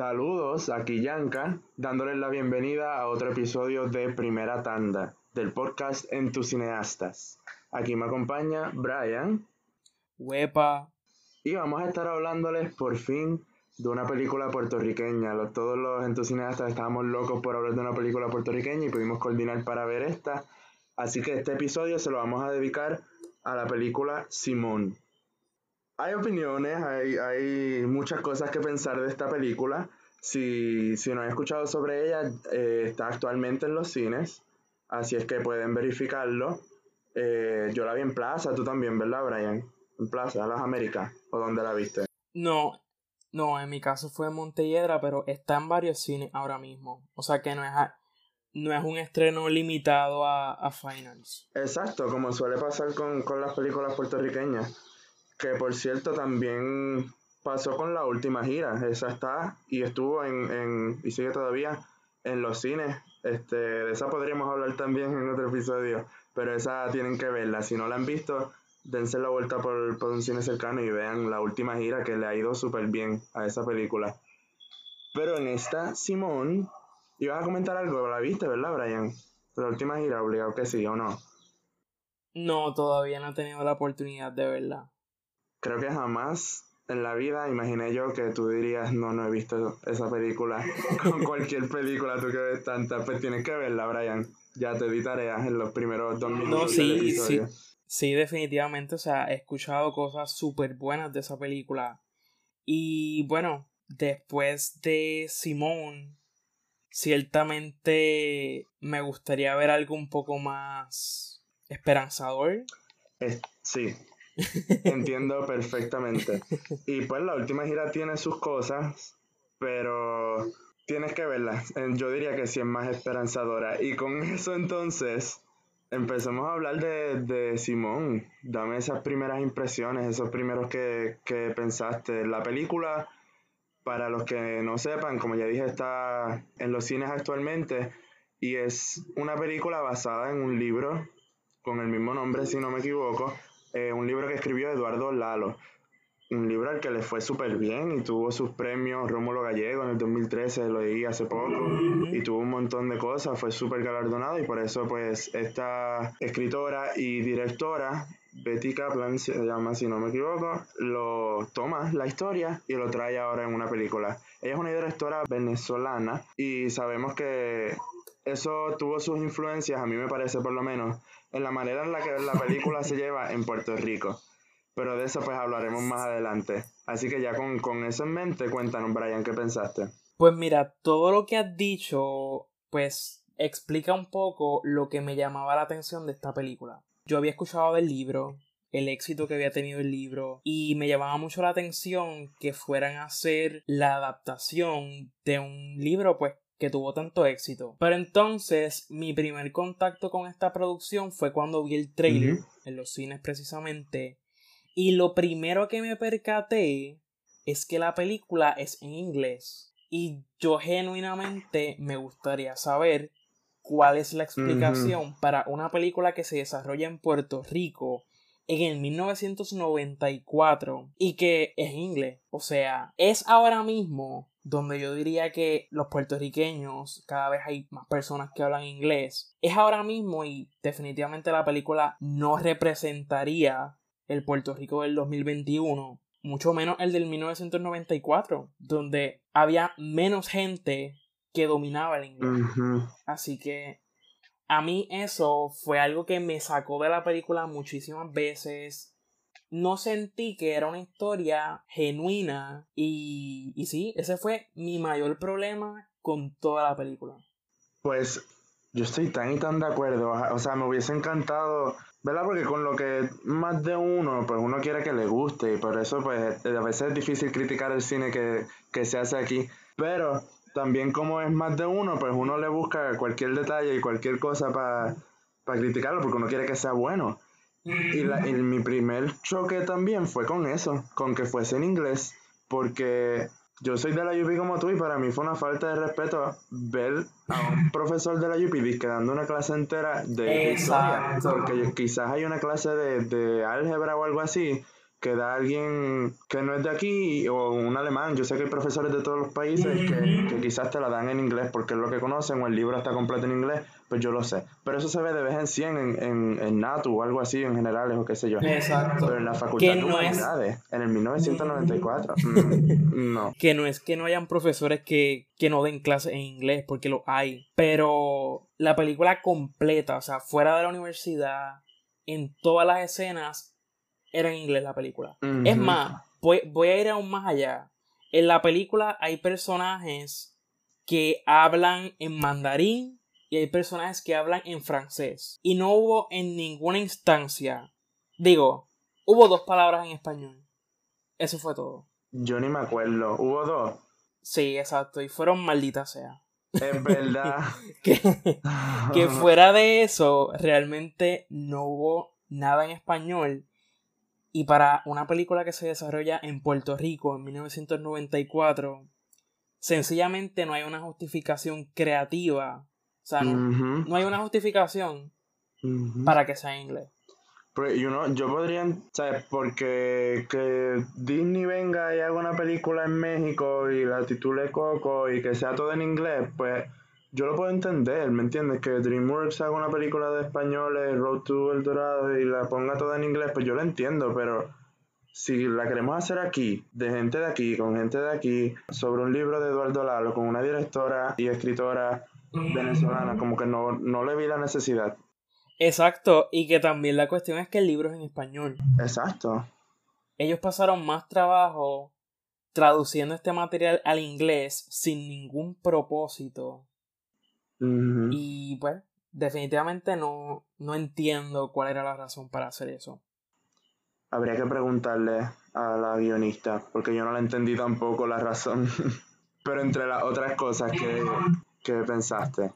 Saludos, aquí Yanka, dándoles la bienvenida a otro episodio de Primera Tanda del podcast En tus cineastas. Aquí me acompaña Brian. Huepa. Y vamos a estar hablándoles por fin de una película puertorriqueña. todos los entusiastas estábamos locos por hablar de una película puertorriqueña y pudimos coordinar para ver esta. Así que este episodio se lo vamos a dedicar a la película Simón. Hay opiniones, hay, hay muchas cosas que pensar de esta película. Si, si no han escuchado sobre ella, eh, está actualmente en los cines, así es que pueden verificarlo. Eh, yo la vi en Plaza, tú también, ¿verdad, Brian? En Plaza, Las Américas, ¿o dónde la viste? No, no, en mi caso fue en Montelledra, pero está en varios cines ahora mismo. O sea que no es, no es un estreno limitado a, a finals. Exacto, como suele pasar con, las películas puertorriqueñas. Que por cierto también pasó con la última gira. Esa está y estuvo en, en y sigue todavía en los cines. Este, de esa podríamos hablar también en otro episodio, pero esa tienen que verla. Si no la han visto, dense la vuelta por, por un cine cercano y vean la última gira que le ha ido súper bien a esa película. Pero en esta, Simón ¿Ibas a comentar algo? ¿La viste, verdad, Brian? La última gira, obligado que sí o no. No, todavía no he tenido la oportunidad de verla. Creo que jamás en la vida imaginé yo que tú dirías, no, no he visto esa película. Con cualquier película, tú que ves tanta, pues tienes que verla, Brian. Ya te di tareas en los primeros dos minutos. No, sí, sí. Sí, definitivamente. O sea, he escuchado cosas súper buenas de esa película. Y bueno, después de Simón, ciertamente me gustaría ver algo un poco más esperanzador. sí, entiendo perfectamente. Y pues la última gira tiene sus cosas, pero tienes que verla. Yo diría que sí es más esperanzadora. Y con eso entonces empecemos a hablar de, de Simón. Dame esas primeras impresiones, esos primeros que, que pensaste. La película para los que no sepan, como ya dije, está en los cines actualmente y es una película basada en un libro con el mismo nombre, si no me equivoco, eh, un libro que escribió Eduardo Lalo. Un libro al que le fue súper bien y tuvo sus premios Rómulo Gallego en el 2013, lo leí hace poco, y tuvo un montón de cosas, fue súper galardonado y por eso pues esta escritora y directora Betty Kaplan se llama, si no me equivoco, lo toma la historia y lo trae ahora en una película. Ella es una directora venezolana y sabemos que eso tuvo sus influencias, a mí me parece por lo menos, en la manera en la que la película se lleva en Puerto Rico. Pero de eso pues hablaremos más adelante. Así que ya con, con eso en mente, cuéntanos, Brian, ¿qué pensaste? Pues mira, todo lo que has dicho, pues explica un poco lo que me llamaba la atención de esta película. Yo había escuchado del libro, el éxito que había tenido el libro y me llamaba mucho la atención que fueran a hacer la adaptación de un libro pues que tuvo tanto éxito. Pero entonces mi primer contacto con esta producción fue cuando vi el trailer en los cines precisamente. Y lo primero que me percaté es que la película es en inglés. Y yo genuinamente me gustaría saber cuál es la explicación para una película que se desarrolla en Puerto Rico en el 1994 y que es inglés. O sea, es ahora mismo donde yo diría que los puertorriqueños, cada vez hay más personas que hablan inglés. Es ahora mismo y definitivamente la película no representaría el Puerto Rico del 2021, mucho menos el del 1994, donde había menos gente que dominaba el inglés. Así que a mí eso fue algo que me sacó de la película muchísimas veces. No sentí que era una historia genuina y, y sí, ese fue mi mayor problema con toda la película. Pues yo estoy tan y tan de acuerdo. O sea, me hubiese encantado, ¿verdad? Porque con lo que más de uno, pues uno quiere que le guste y por eso pues a veces es difícil criticar el cine que, que se hace aquí. Pero también como es más de uno, pues uno le busca cualquier detalle y cualquier cosa para criticarlo porque uno quiere que sea bueno. Y, la, y mi primer choque también fue con eso, con que fuese en inglés, porque yo soy de la UP como tú y para mí fue una falta de respeto ver a un profesor de la UP dando una clase entera de historia, porque quizás hay una clase de, de álgebra o algo así que da alguien que no es de aquí o un alemán. Yo sé que hay profesores de todos los países que, que, quizás te la dan en inglés porque es lo que conocen o el libro está completo en inglés, pues yo lo sé. Pero eso se ve de vez en 100 en, en, en NATU o algo así en generales o qué sé yo. Exacto. Pero en la facultad de humanidades, en el 1994, mm, no. Que no es que no hayan profesores que, que no den clases en inglés, porque lo hay. Pero la película completa, o sea, fuera de la universidad, en todas las escenas, era en inglés la película. Es más, voy, voy a ir aún más allá. En la película hay personajes que hablan en mandarín y hay personajes que hablan en francés. Y no hubo en ninguna instancia, digo, hubo dos palabras en español. Eso fue todo. Yo ni me acuerdo. ¿Hubo dos? Sí, exacto. Y fueron malditas sea. Es verdad. que, que fuera de eso, realmente no hubo nada en español. Y para una película que se desarrolla en Puerto Rico en 1994, sencillamente no hay una justificación creativa. O sea, no, hay una justificación para que sea en inglés. Pero yo podría, ¿sabes? Porque que Disney venga y haga una película en México y la titule Coco y que sea todo en inglés, pues yo lo puedo entender, ¿me entiendes? Que DreamWorks haga una película de españoles, Road to El Dorado, y la ponga toda en inglés, pues yo lo entiendo, pero si la queremos hacer aquí, de gente de aquí, con gente de aquí, sobre un libro de Eduardo Lalo, con una directora y escritora venezolana, como que no, no le vi la necesidad. Exacto, y que también la cuestión es que el libro es en español. Exacto. Ellos pasaron más trabajo traduciendo este material al inglés sin ningún propósito y pues, definitivamente no, no entiendo cuál era la razón para hacer eso. Habría que preguntarle a la guionista, porque yo no la entendí tampoco la razón. Pero entre las otras cosas que, que pensaste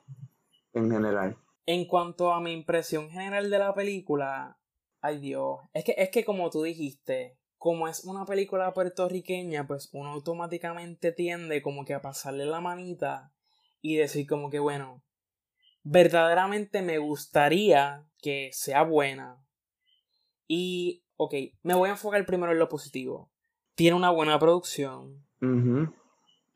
en general. En cuanto a mi impresión general de la película, ay Dios, es que, es que como tú dijiste, como es una película puertorriqueña, pues uno automáticamente tiende como que a pasarle la manita y decir como que bueno, verdaderamente me gustaría que sea buena. Y, ok, me voy a enfocar primero en lo positivo. Tiene una buena producción.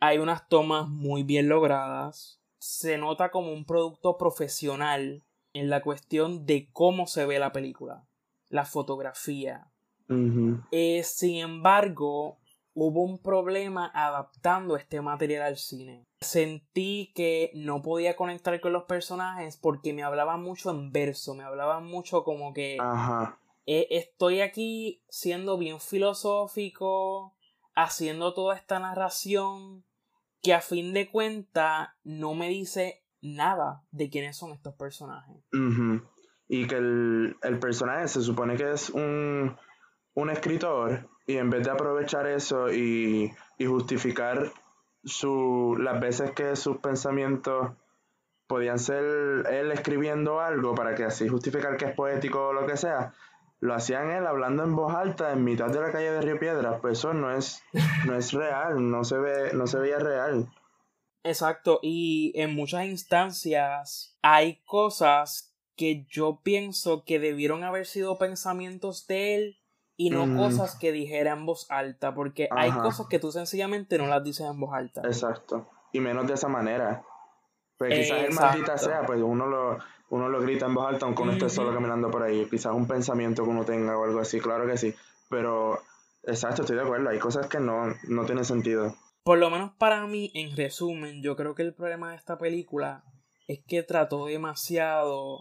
Hay unas tomas muy bien logradas. Se nota como un producto profesional en la cuestión de cómo se ve la película. La fotografía. Eh, sin embargo, hubo un problema adaptando este material al cine. Sentí que no podía conectar con los personajes porque me hablaban mucho en verso, me hablaban mucho como que eh, estoy aquí siendo bien filosófico, haciendo toda esta narración que a fin de cuentas no me dice nada de quiénes son estos personajes. Y que el, el personaje se supone que es un, un escritor y en vez de aprovechar eso y, justificar su, las veces que sus pensamientos podían ser él escribiendo algo para que así justificar que es poético o lo que sea, lo hacían él hablando en voz alta en mitad de la calle de Río Piedras, pues eso no es, no es real, no se ve, no se veía real. Exacto, y en muchas instancias hay cosas que yo pienso que debieron haber sido pensamientos de él y no cosas que dijera en voz alta, porque hay cosas que tú sencillamente no las dices en voz alta. Exacto. Y menos de esa manera. Pues quizás el maldita sea, pues uno lo, uno lo grita en voz alta aunque uno esté solo caminando por ahí. Quizás un pensamiento que uno tenga o algo así, claro que sí. Pero, exacto, estoy de acuerdo. Hay cosas que no, no tienen sentido. Por lo menos para mí, en resumen, yo creo que el problema de esta película es que trató demasiado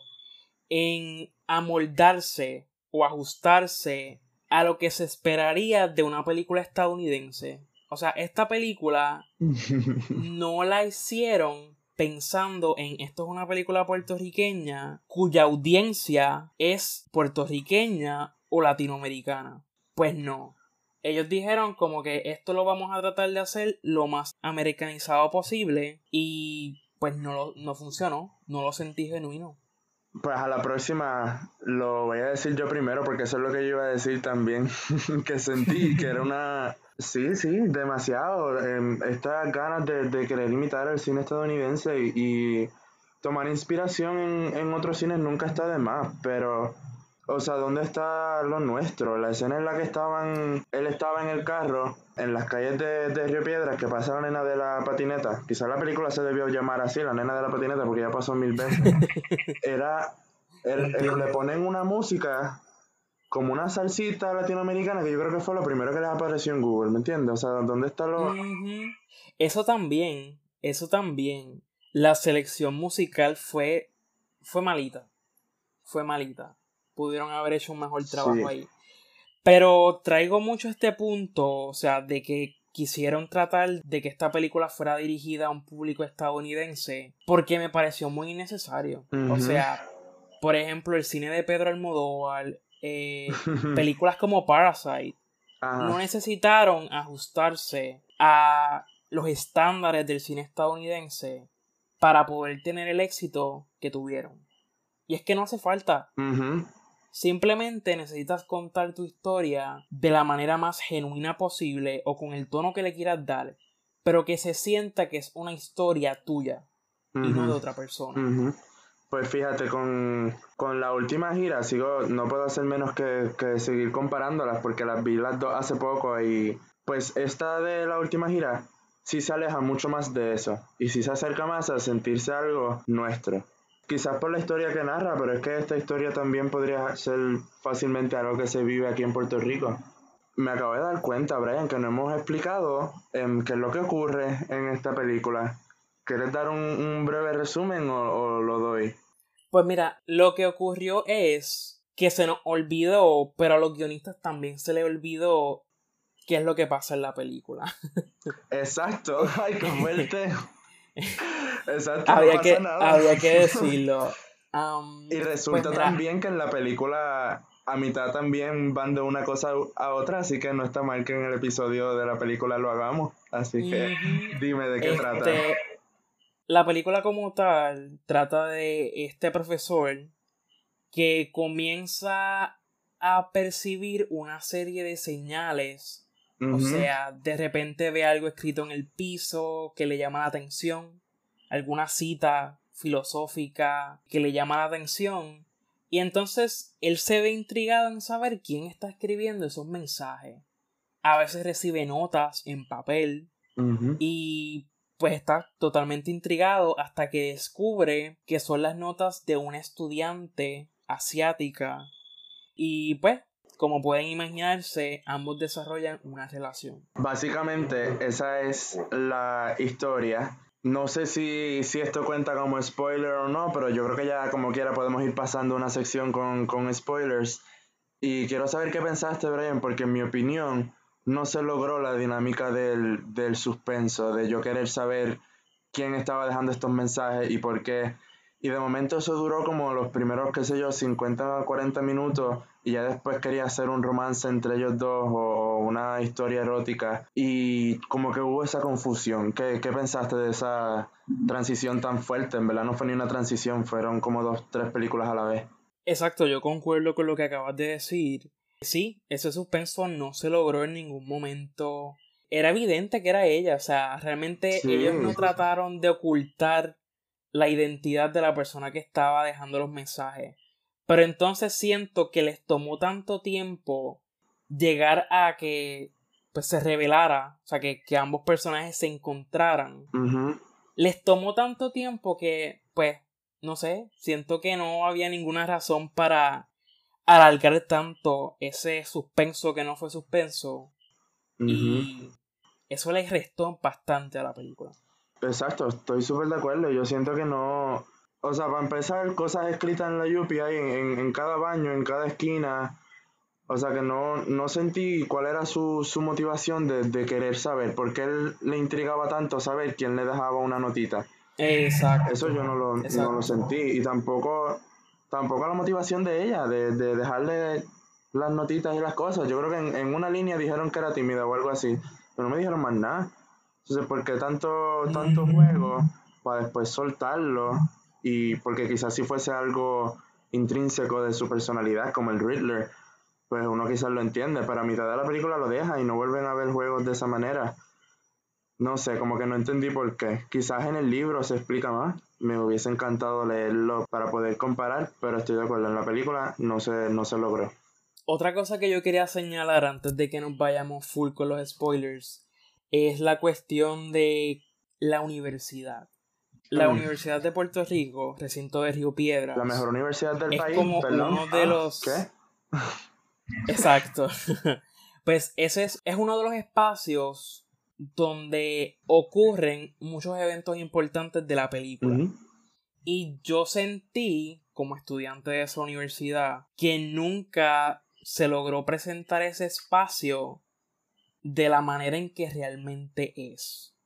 en amoldarse o ajustarse a lo que se esperaría de una película estadounidense. O sea, esta película no la hicieron pensando en esto es una película puertorriqueña cuya audiencia es puertorriqueña o latinoamericana. Pues no. Ellos dijeron como que esto lo vamos a tratar de hacer lo más americanizado posible y pues no, no funcionó, no lo sentí genuino. Pues a la próxima lo voy a decir yo primero porque eso es lo que yo iba a decir también, que sentí que era una... Sí, sí, demasiado. Eh, estas ganas de, querer imitar el cine estadounidense y, tomar inspiración en, en, otros cines nunca está de más, pero O sea, ¿dónde está lo nuestro? La escena en la que estaban, él estaba en el carro, en las calles de, de Río Piedras, que pasa la nena de la patineta. Quizás la película se debió llamar así, la nena de la patineta, porque ya pasó mil veces. Era, él- le ponen una música como una salsita latinoamericana, que yo creo que fue lo primero que les apareció en Google, ¿me entiendes? O sea, ¿dónde está lo...? Eso también, eso también. La selección musical fue, fue malita. Fue malita. Pudieron haber hecho un mejor trabajo Sí. ahí. Pero traigo mucho este punto, o sea, de que quisieron tratar de que esta película fuera dirigida a un público estadounidense, porque me pareció muy innecesario. O sea, por ejemplo, el cine de Pedro Almodóvar, eh, películas como Parasite, Ajá. no necesitaron ajustarse a los estándares del cine estadounidense para poder tener el éxito que tuvieron. Y es que no hace falta. Ujú. Simplemente necesitas contar tu historia de la manera más genuina posible o con el tono que le quieras dar, pero que se sienta que es una historia tuya y no de otra persona. Pues fíjate, con, con la última gira, sigo, no puedo hacer menos que, que seguir comparándolas porque las vi las dos hace poco y pues esta de la última gira sí se aleja mucho más de eso y sí se acerca más a sentirse algo nuestro. Quizás por la historia que narra, pero es que esta historia también podría ser fácilmente algo que se vive aquí en Puerto Rico. Me acabo de dar cuenta, Brian, que no hemos explicado em, qué es lo que ocurre en esta película. ¿Quieres dar un, un breve resumen o, o lo doy? Pues mira, lo que ocurrió es que se nos olvidó, pero a los guionistas también se les olvidó qué es lo que pasa en la película. Exacto. Ay, qué fuerte. Exacto, no había, pasa que, nada. había que decirlo. Y resulta pues también que en la película a mitad también van de una cosa a otra, así que no está mal que en el episodio de la película lo hagamos. Así que dime de qué Este, trata. La película como tal trata de este profesor que comienza a percibir una serie de señales. O sea, de repente ve algo escrito en el piso que le llama la atención, alguna cita filosófica que le llama la atención, y entonces él se ve intrigado en saber quién está escribiendo esos mensajes. A veces recibe notas en papel y pues está totalmente intrigado hasta que descubre que son las notas de una estudiante asiática. Y pues como pueden imaginarse ambos desarrollan una relación Básicamente, esa es la historia. No sé si, si esto cuenta como spoiler o no, pero yo creo que ya como quiera podemos ir pasando una sección con, con spoilers. Y quiero saber qué pensaste, Brian, porque en mi opinión no se logró la dinámica del, del suspenso, de yo querer saber quién estaba dejando estos mensajes y por qué. Y de momento eso duró como los primeros, qué sé yo, 50 o 40 minutos y ya después quería hacer un romance entre ellos dos o una historia erótica y como que hubo esa confusión. ¿Qué, qué pensaste de esa transición tan fuerte? En verdad no fue ni una transición, fueron como dos, tres películas a la vez. exacto yo concuerdo con lo que acabas de decir sí ese suspenso no se logró en ningún momento era evidente que era ella o sea realmente Sí. ellos no trataron de ocultar la identidad de la persona que estaba dejando los mensajes pero entonces siento que les tomó tanto tiempo llegar a que pues se revelara, o sea, que, que ambos personajes se encontraran. Les tomó tanto tiempo que, pues, no sé, siento que no había ninguna razón para alargar tanto ese suspenso que no fue suspenso. Y eso les restó bastante a la película. Exacto, estoy súper de acuerdo. Yo siento que no. O sea, para empezar, cosas escritas en la Yupi ahí en, en, en cada baño, en cada esquina. O sea, que no, no sentí cuál era su, su motivación de, de querer saber. por qué él le intrigaba tanto saber quién le dejaba una notita. Exacto. Eso yo no lo, no lo sentí. Y tampoco, tampoco la motivación de ella, de, de dejarle las notitas y las cosas. Yo creo que en, en una línea dijeron que era tímida o algo así. Pero no me dijeron más nada. Entonces, ¿por qué tanto, tanto juego para después soltarlo? Y porque quizás si fuese algo intrínseco de su personalidad, como el Riddler, pues uno quizás lo entiende, pero a mitad de la película lo deja y no vuelven a ver juegos de esa manera. No sé, como que no entendí por qué. Quizás en el libro se explica más. me hubiese encantado leerlo para poder comparar, pero estoy de acuerdo, en la película no se, no se logró. Otra cosa que yo quería señalar antes de que nos vayamos full con los spoilers es la cuestión de la universidad. La. Universidad de Puerto Rico, recinto de Río Piedras. La mejor universidad del es país. como uno de ah, los. ¿Qué? Exacto. pues ese es, es uno de los espacios donde ocurren muchos eventos importantes de la película. Y yo sentí, como estudiante de esa universidad, que nunca se logró presentar ese espacio de la manera en que realmente es.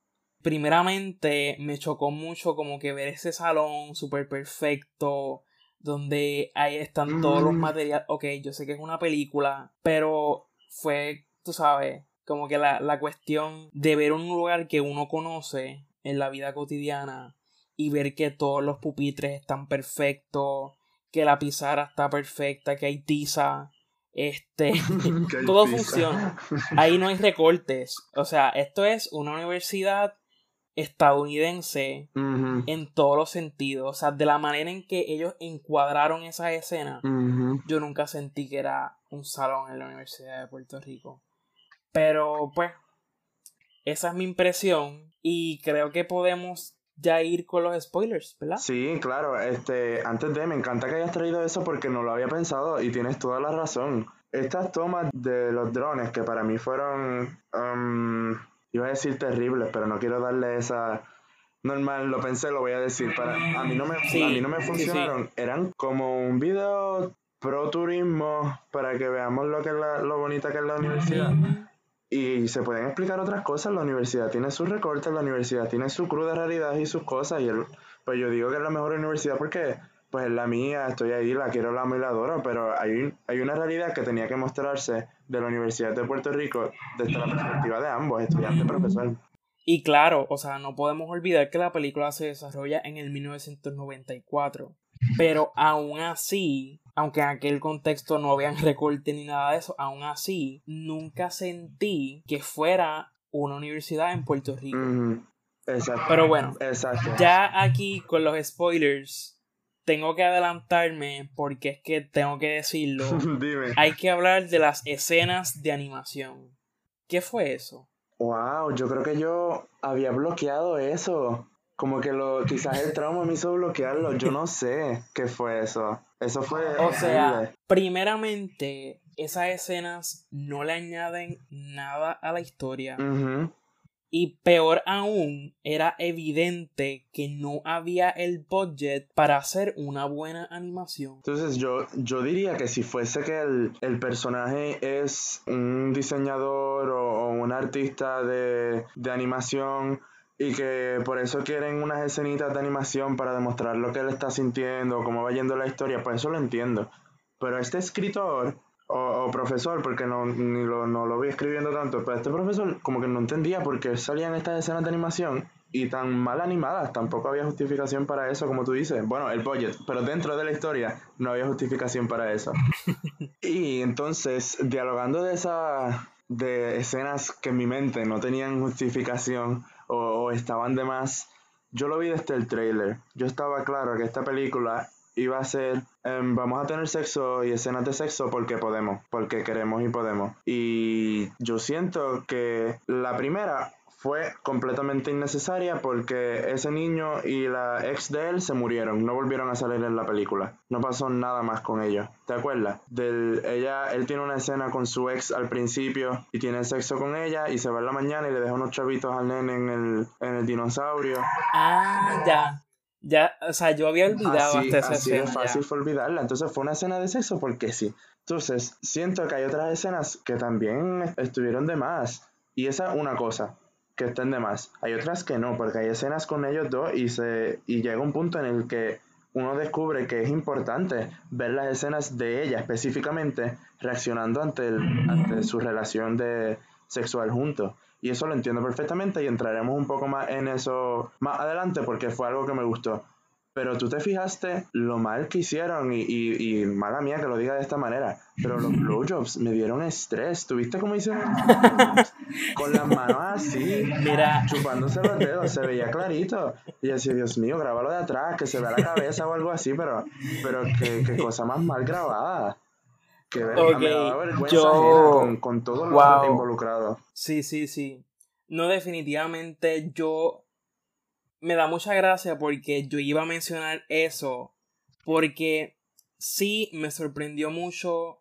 Primeramente, me chocó mucho como que ver ese salón súper perfecto, donde ahí están todos los materiales. Ok, yo sé que es una película, pero fue, tú sabes, como que la, la cuestión de ver un lugar que uno conoce en la vida cotidiana y ver que todos los pupitres están perfectos, que la pizarra está perfecta, que hay tiza, este, todo funciona. Ahí no hay recortes. O sea, esto es una universidad estadounidense en todos los sentidos. O sea, de la manera en que ellos encuadraron esa escena, yo nunca sentí que era un salón en la Universidad de Puerto Rico. Pero pues, esa es mi impresión y creo que podemos ya ir con los spoilers, ¿verdad? Sí, claro. Este, antes de, me encanta que hayas traído eso porque no lo había pensado y tienes toda la razón. Estas tomas de los drones que para mí fueron, um, iba a decir terribles, pero no quiero darle esa normal, lo pensé, lo voy a decir. Para, a mí no me, a mí no me funcionaron. Eran como un video pro turismo para que veamos lo que es lo bonita que es la universidad. Y se pueden explicar otras cosas. La universidad tiene sus recortes, la universidad tiene su cruda realidad y sus cosas. Y el, pues yo digo que es la mejor universidad porque pues es la mía, estoy ahí, la quiero, la amo y la adoro. Pero hay, hay una realidad que tenía que mostrarse de la Universidad de Puerto Rico desde la perspectiva de ambos, estudiante y profesor. Y claro, o sea, no podemos olvidar que la película se desarrolla en el 1994. Pero aún así, aunque en aquel contexto no habían recorte ni nada de eso, aún así, nunca sentí que fuera una universidad en Puerto Rico. Exacto. Pero bueno, Exacto. ya aquí con los spoilers, tengo que adelantarme porque es que tengo que decirlo. Dime. Hay que hablar de las escenas de animación. ¿Qué fue eso? Wow, yo creo que yo había bloqueado eso. Como que lo, quizás el trauma me hizo bloquearlo. Yo no sé qué fue eso. Eso fue. O sea, primeramente, esas escenas no le añaden nada a la historia. Y peor aún, era evidente que no había el budget para hacer una buena animación. Entonces yo, yo diría que si fuese que el, personaje es un diseñador o, un artista de, de animación y que por eso quieren unas escenitas de animación para demostrar lo que él está sintiendo, cómo va yendo la historia, pues eso lo entiendo. Pero este escritor o, profesor, porque no, ni lo, no lo vi escribiendo tanto, pero este profesor como que no entendía por qué salían estas escenas de animación y tan mal animadas, tampoco había justificación para eso, como tú dices. Bueno, el budget, pero dentro de la historia no había justificación para eso. y entonces, dialogando de esas de escenas que en mi mente no tenían justificación, o, estaban de más. Yo lo vi desde el trailer. Yo estaba claro que esta película iba a ser em, vamos a tener sexo y escenas de sexo porque podemos, porque queremos y podemos. Y yo siento que la primera fue completamente innecesaria porque ese niño y la ex de él se murieron, no volvieron a salir en la película. No pasó nada más con ellos. ¿Te acuerdas? Del, ella, él tiene una escena con su ex al principio y tiene sexo con ella y se va en la mañana y le deja unos chavitos al nene en el, en el dinosaurio. Ah, ya. Ya, o sea, yo había olvidado así, hasta esa así de fácil fue olvidarla. Entonces fue una escena de sexo porque sí. Entonces, siento que hay otras escenas que también estuvieron de más. Y esa una cosa que estén de más. Hay otras que no, porque hay escenas con ellos dos y, se, y llega un punto en el que uno descubre que es importante ver las escenas de ella específicamente reaccionando ante, el, ante su relación de sexual juntos. Y eso lo entiendo perfectamente y entraremos un poco más en eso más adelante porque fue algo que me gustó. Pero tú te fijaste lo mal que hicieron y, y, y mala mía que lo diga de esta manera, pero los blowjobs me dieron estrés. ¿Tuviste cómo hicieron? Con las manos así, Mira. chupándose los dedos, se veía clarito. Y decía, Dios mío, grábalo de atrás, que se vea la cabeza o algo así, pero, pero qué, qué cosa más mal grabada. Me daba Ok, vergüenza yo- con, con todos los Wow. involucrados. Sí, sí, sí. No, definitivamente yo me da mucha gracia porque yo iba a mencionar eso porque sí me sorprendió mucho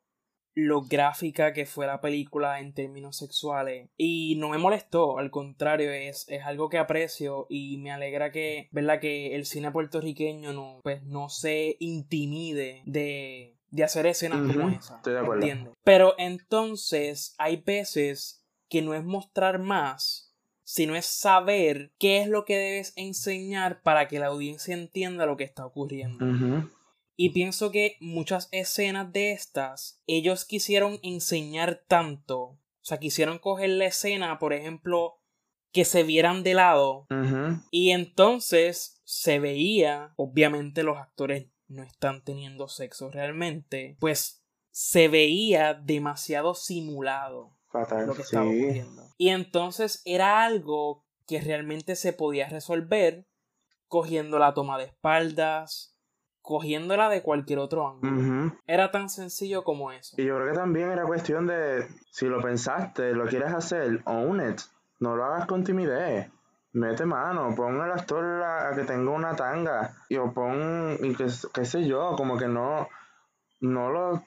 lo gráfica que fue la película en términos sexuales y no me molestó, al contrario, es, es algo que aprecio y me alegra que, ¿verdad? que el cine puertorriqueño no, pues, no se intimide de, de hacer escenas como esa. estoy de acuerdo. ¿entiendes? Pero entonces hay veces que no es mostrar más, sino es saber qué es lo que debes enseñar para que la audiencia entienda lo que está ocurriendo. Y pienso que muchas escenas de estas, ellos quisieron enseñar tanto. O sea, quisieron coger la escena, por ejemplo, que se vieran de lado. Y entonces se veía, obviamente los actores no están teniendo sexo realmente, pues se veía demasiado simulado Fatal. lo que sí. estaba ocurriendo. Y entonces era algo que realmente se podía resolver cogiendo la toma de espaldas, cogiéndola de cualquier otro ángulo. Era tan sencillo como eso. Y yo creo que también era cuestión de, si lo pensaste, lo quieres hacer, own it. No lo hagas con timidez. Mete mano, pon al actor a, a que tenga una tanga. Y o pon, y que, qué sé yo, como que no, no lo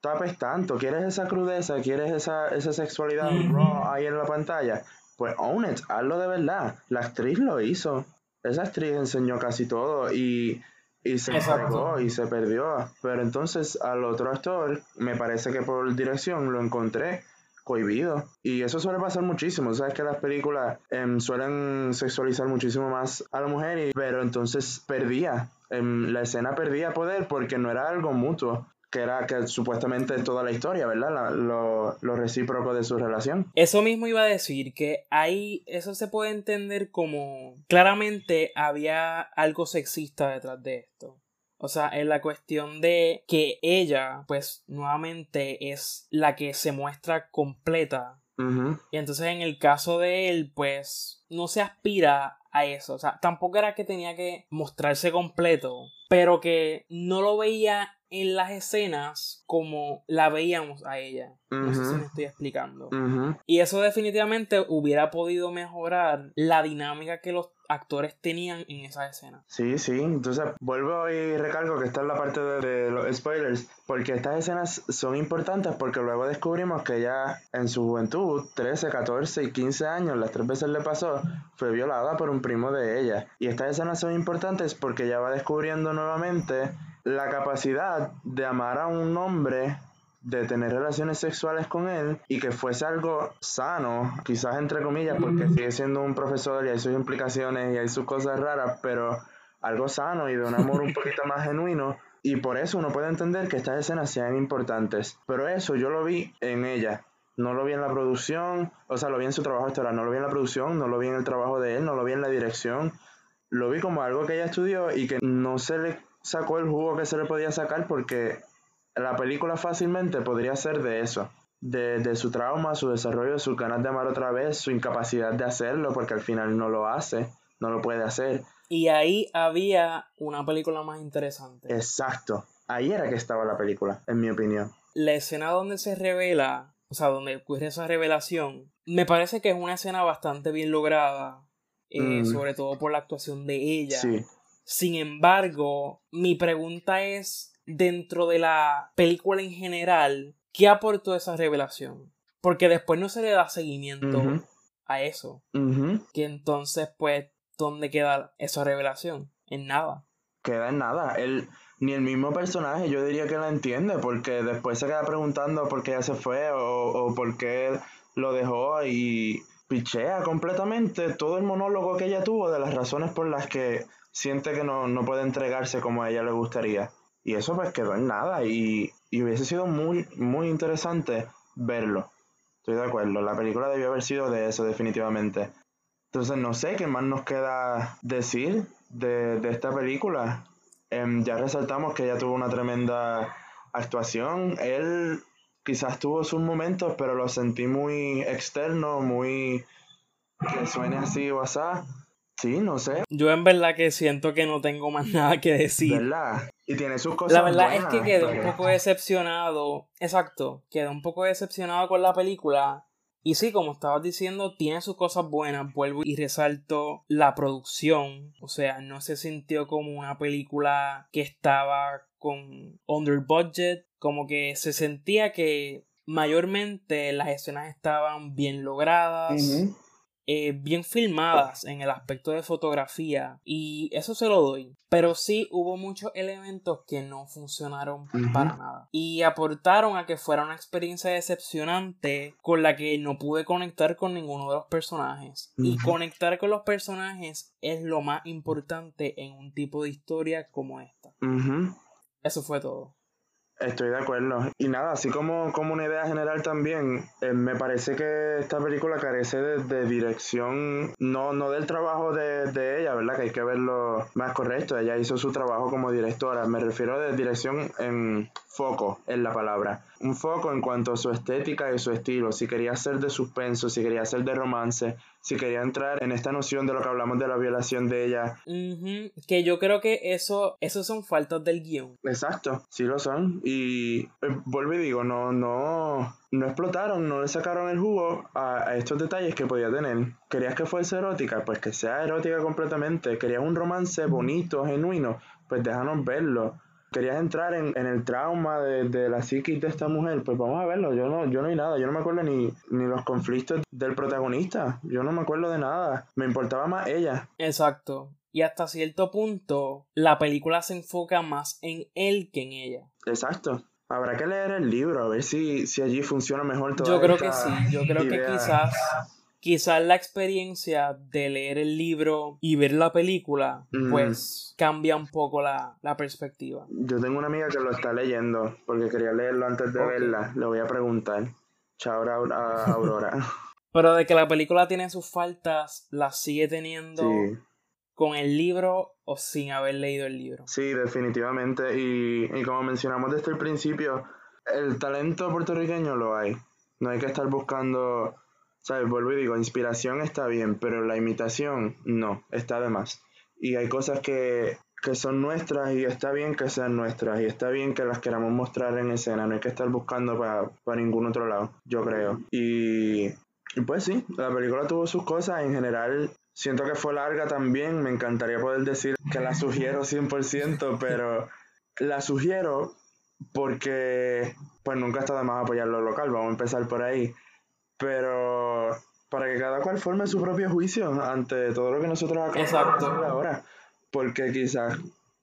tapes tanto. ¿Quieres esa crudeza? ¿Quieres esa, esa sexualidad raw ahí en la pantalla? Pues own it, hazlo de verdad. La actriz lo hizo. Esa actriz enseñó casi todo y, y se entregó y se perdió. Pero entonces al otro actor, me parece que por dirección lo encontré cohibido. Y eso suele pasar muchísimo. Sabes que las películas em, suelen sexualizar muchísimo más a la mujer, y- pero entonces perdía. em, la escena perdía poder porque no era algo mutuo. Que era que supuestamente toda la historia, ¿verdad? Lo, lo recíproco de su relación. Eso mismo iba a decir que ahí eso se puede entender como claramente había algo sexista detrás de esto. O sea, en la cuestión de que ella, pues nuevamente es la que se muestra completa. Y entonces en el caso de él, pues no se aspira a eso. O sea, tampoco era que tenía que mostrarse completo, pero que no lo veía en las escenas como la veíamos a ella. No sé si me estoy explicando. Y eso definitivamente hubiera podido mejorar la dinámica que los actores tenían en esa escena. Sí, sí. Entonces vuelvo y recalco que esta es la parte de, de los spoilers, porque estas escenas son importantes porque luego descubrimos que ella en su juventud, 13, 14 y 15 años, las tres veces le pasó, fue violada por un primo de ella. Y estas escenas son importantes porque ella va descubriendo nuevamente la capacidad de amar a un hombre de tener relaciones sexuales con él y que fuese algo sano, quizás entre comillas, porque sigue siendo un profesor y hay sus implicaciones y hay sus cosas raras, pero algo sano y de un amor un poquito más genuino. Y por eso uno puede entender que estas escenas sean importantes. Pero eso yo lo vi en ella. No lo vi en la producción, o sea, lo vi en su trabajo actoral, no lo vi en la producción, no lo vi en el trabajo de él, no lo vi en la dirección. Lo vi como algo que ella estudió y que no se le sacó el jugo que se le podía sacar porque la película fácilmente podría ser de eso, de, de su trauma, su desarrollo, sus ganas de amar otra vez, su incapacidad de hacerlo, porque al final no lo hace, no lo puede hacer. Y ahí había una película más interesante. Exacto, ahí era que estaba la película, en mi opinión. La escena donde se revela, o sea, donde ocurre esa revelación, me parece que es una escena bastante bien lograda, eh, Mm. sobre todo por la actuación de ella. Sí, Sin embargo, mi pregunta es, dentro de la película en general, ¿qué aportó esa revelación? Porque después no se le da seguimiento a eso. Que entonces, pues, ¿dónde queda esa revelación? En nada. queda en nada. Él, ni el mismo personaje, yo diría que la entiende, porque después se queda preguntando por qué ella se fue o, o por qué lo dejó y pichea completamente todo el monólogo que ella tuvo de las razones por las que siente que no, no puede entregarse como a ella le gustaría. Y eso pues quedó en nada y, y hubiese sido muy, muy interesante verlo. Estoy de acuerdo, la película debió haber sido de eso definitivamente. Entonces no sé qué más nos queda decir de, de esta película. Em, ya resaltamos que ella tuvo una tremenda actuación. Él quizás tuvo sus momentos, pero lo sentí muy externo, muy que suene así o así. Sí, no sé. Yo en verdad que siento que no tengo más nada que decir. ¿Verdad? Y tiene sus cosas. La verdad es que quedé un poco decepcionado. Exacto, quedé un poco decepcionado con la película. Y sí, como estabas diciendo, tiene sus cosas buenas. Vuelvo y resalto la producción. O sea, no se sintió como una película que estaba con under budget. Como que se sentía que mayormente las escenas estaban bien logradas. Eh, bien filmadas en el aspecto de fotografía y eso se lo doy. Pero sí hubo muchos elementos que no funcionaron para nada y aportaron a que fuera una experiencia decepcionante con la que no pude conectar con ninguno de los personajes. Y conectar con los personajes es lo más importante en un tipo de historia como esta. Eso fue todo. Estoy de acuerdo. Y nada, así como, como una idea general también, eh, me parece que esta película carece de, dirección, no, no del trabajo de, de, ella, ¿verdad? Que hay que verlo más correcto. Ella hizo su trabajo como directora. Me refiero de dirección en foco, en la palabra. Un foco en cuanto a su estética y su estilo. Si quería ser de suspenso, si quería ser de romance, si quería entrar en esta noción de lo que hablamos de la violación de ella. Que yo creo que eso, eso son faltas del guion. Exacto, sí lo son. Y eh, vuelvo y digo, no, no, no explotaron, no le sacaron el jugo a, estos detalles que podía tener. ¿Querías que fuese erótica? Pues que sea erótica completamente. ¿Querías un romance bonito, genuino? Pues déjanos verlo querías entrar en, el trauma de, la psiquis de esta mujer, pues vamos a verlo. Yo no, yo no hay nada, yo no me acuerdo ni, ni los conflictos del protagonista. Yo no me acuerdo de nada. Me importaba más ella. Exacto. Y hasta cierto punto, la película se enfoca más en él que en ella. Exacto. Habrá que leer el libro, a ver si, si allí funciona mejor todo. Yo creo que sí, yo creo que quizás quizás la experiencia de leer el libro y ver la película, pues cambia un poco la, perspectiva. Yo tengo una amiga que lo está leyendo porque quería leerlo antes de verla. Le voy a preguntar. Chao a Aurora. Pero de que la película tiene sus faltas, las sigue teniendo con el libro o sin haber leído el libro. Sí, definitivamente. Y, y como mencionamos desde el principio, el talento puertorriqueño lo hay. No hay que estar buscando ¿Sabes? Vuelvo y digo, inspiración está bien, pero la imitación no, está de más. Y hay cosas que, son nuestras y está bien que sean nuestras y está bien que las queramos mostrar en escena, no hay que estar buscando para, ningún otro lado, yo creo. Y, y pues sí, la película tuvo sus cosas, en general siento que fue larga también, me encantaría poder decir que la sugiero 100%, pero la sugiero porque pues nunca está de más apoyar lo local, vamos a empezar por ahí pero para que cada cual forme su propio juicio ante todo lo que nosotros acabamos de hacer ahora, porque quizás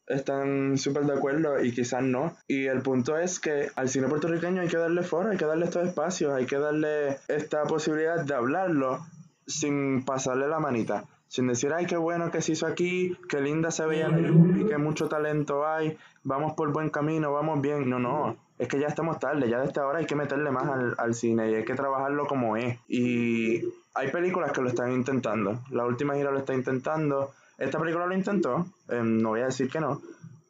están súper de acuerdo y quizás no. Y el punto es que al cine puertorriqueño hay que darle foro, hay que darle estos espacios, hay que darle esta posibilidad de hablarlo sin pasarle la manita. Sin decir, ay, qué bueno que se hizo aquí, qué linda se veía y qué mucho talento hay, vamos por buen camino, vamos bien. No, no, es que ya estamos tarde, ya desde ahora hay que meterle más al, cine y hay que trabajarlo como es. Y hay películas que lo están intentando. La última gira lo está intentando. Esta película lo intentó, em, no voy a decir que no,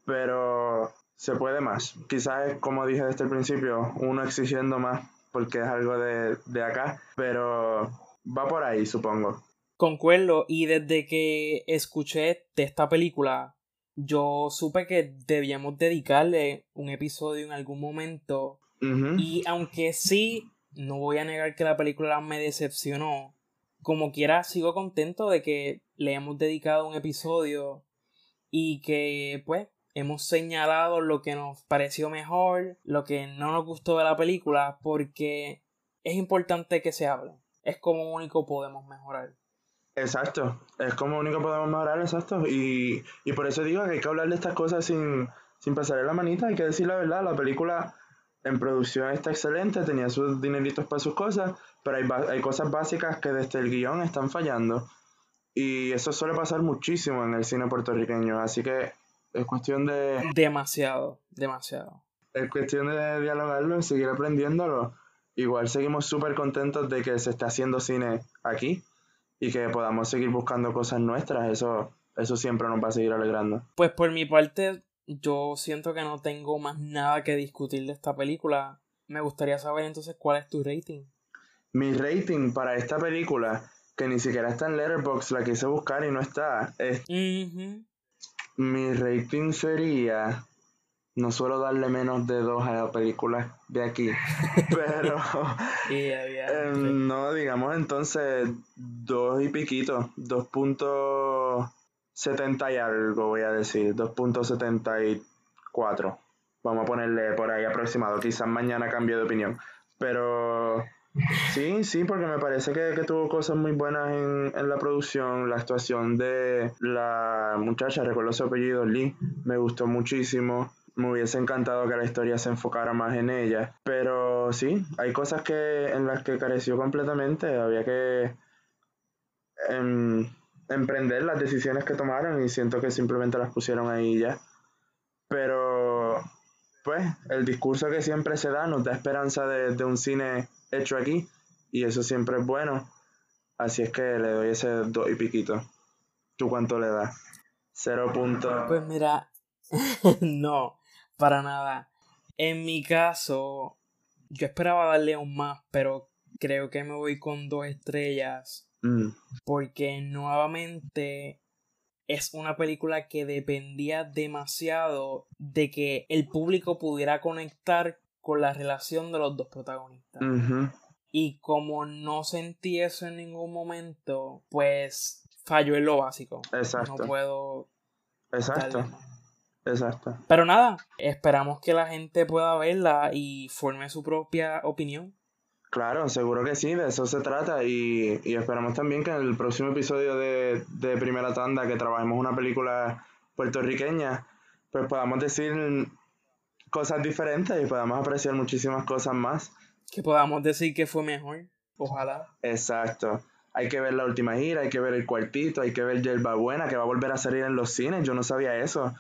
pero se puede más. Quizás como dije desde el principio, uno exigiendo más porque es algo de, de acá, pero va por ahí, supongo. Concuerdo, y desde que escuché de esta película, yo supe que debíamos dedicarle un episodio en algún momento. Y aunque sí, no voy a negar que la película me decepcionó, como quiera sigo contento de que le hemos dedicado un episodio y que pues hemos señalado lo que nos pareció mejor, lo que no nos gustó de la película, porque es importante que se hable. Es como único podemos mejorar. Exacto, es como único podemos mejorar, exacto. Y, y por eso digo que hay que hablar de estas cosas sin, sin pasarle la manita, hay que decir la verdad, la película en producción está excelente, tenía sus dineritos para sus cosas, pero hay, hay cosas básicas que desde el guion están fallando. Y eso suele pasar muchísimo en el cine puertorriqueño, así que es cuestión de... Demasiado, demasiado. Es cuestión de dialogarlo y seguir aprendiéndolo. Igual seguimos súper contentos de que se está haciendo cine aquí y que podamos seguir buscando cosas nuestras. Eso, eso siempre nos va a seguir alegrando. Pues por mi parte, yo siento que no tengo más nada que discutir de esta película. Me gustaría saber entonces cuál es tu rating. Mi rating para esta película, que ni siquiera está en Letterboxd, la quise buscar y no está. Es... Mi rating sería no suelo darle menos de dos a la película de aquí, pero em, no, digamos entonces dos y piquito, 2.70 y algo voy a decir, 2.74. Vamos a ponerle por ahí aproximado, quizás mañana cambie de opinión, pero Sí, sí, porque me parece que, tuvo cosas muy buenas en, en, la producción. La actuación de la muchacha, recuerdo su apellido, Lee, me gustó muchísimo me hubiese encantado que la historia se enfocara más en ella. Pero sí, hay cosas que en las que careció completamente. Había que em, emprender las decisiones que tomaron y siento que simplemente las pusieron ahí ya. Pero, pues, el discurso que siempre se da nos da esperanza de, de un cine hecho aquí y eso siempre es bueno. Así es que le doy ese dos y piquito. ¿Tú cuánto le das? Cero punto. Pues mira, no. Para nada. En mi caso, yo esperaba darle un más, pero creo que me voy con dos estrellas. Mm. Porque nuevamente es una película que dependía demasiado de que el público pudiera conectar con la relación de los dos protagonistas. Y como no sentí eso en ningún momento, pues falló en lo básico. Exacto. No puedo. Exacto. Exacto. Pero nada, esperamos que la gente pueda verla y forme su propia opinión. Claro, seguro que sí, de eso se trata y, esperamos también que en el próximo episodio de, de Primera Tanda, que trabajemos una película puertorriqueña, pues podamos decir cosas diferentes y podamos apreciar muchísimas cosas más. Que podamos decir que fue mejor, ojalá. Exacto. Hay que ver la última gira, hay que ver el cuartito, hay que ver Yerba Buena, que va a volver a salir en los cines, yo no sabía eso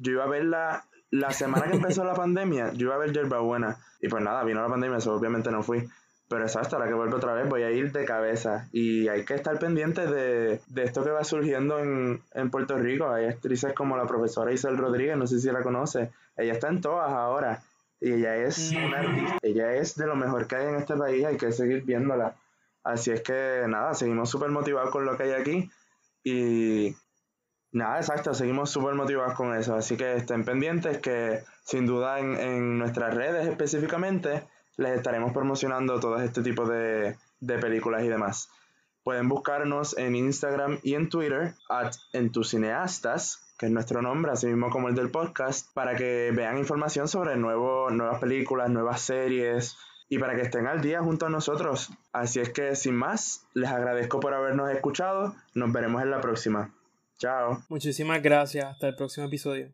yo iba a verla la semana que empezó la pandemia, yo iba a ver Yerba Buena. Y pues nada, vino la pandemia, eso obviamente no fui. Pero exacto, ahora que vuelvo otra vez voy a ir de cabeza. Y hay que estar pendiente de, esto que va surgiendo en, Puerto Rico. Hay actrices como la profesora Isabel Rodríguez, no sé si la conoce. Ella está en todas ahora. Y ella es una artista. Ella es de lo mejor que hay en este país. Hay que seguir viéndola. Así es que nada, seguimos súper motivados con lo que hay aquí. Y Nada, exacto, seguimos súper motivados con eso, así que estén pendientes que sin duda en, nuestras redes específicamente les estaremos promocionando todo este tipo de, películas y demás. Pueden buscarnos en Instagram y en Twitter at entucineastas, que es nuestro nombre, así mismo como el del podcast, para que vean información sobre nuevo, nuevas películas, nuevas series y para que estén al día junto a nosotros. Así es que sin más, les agradezco por habernos escuchado, nos veremos en la próxima. Chao. Muchísimas gracias. Hasta el próximo episodio.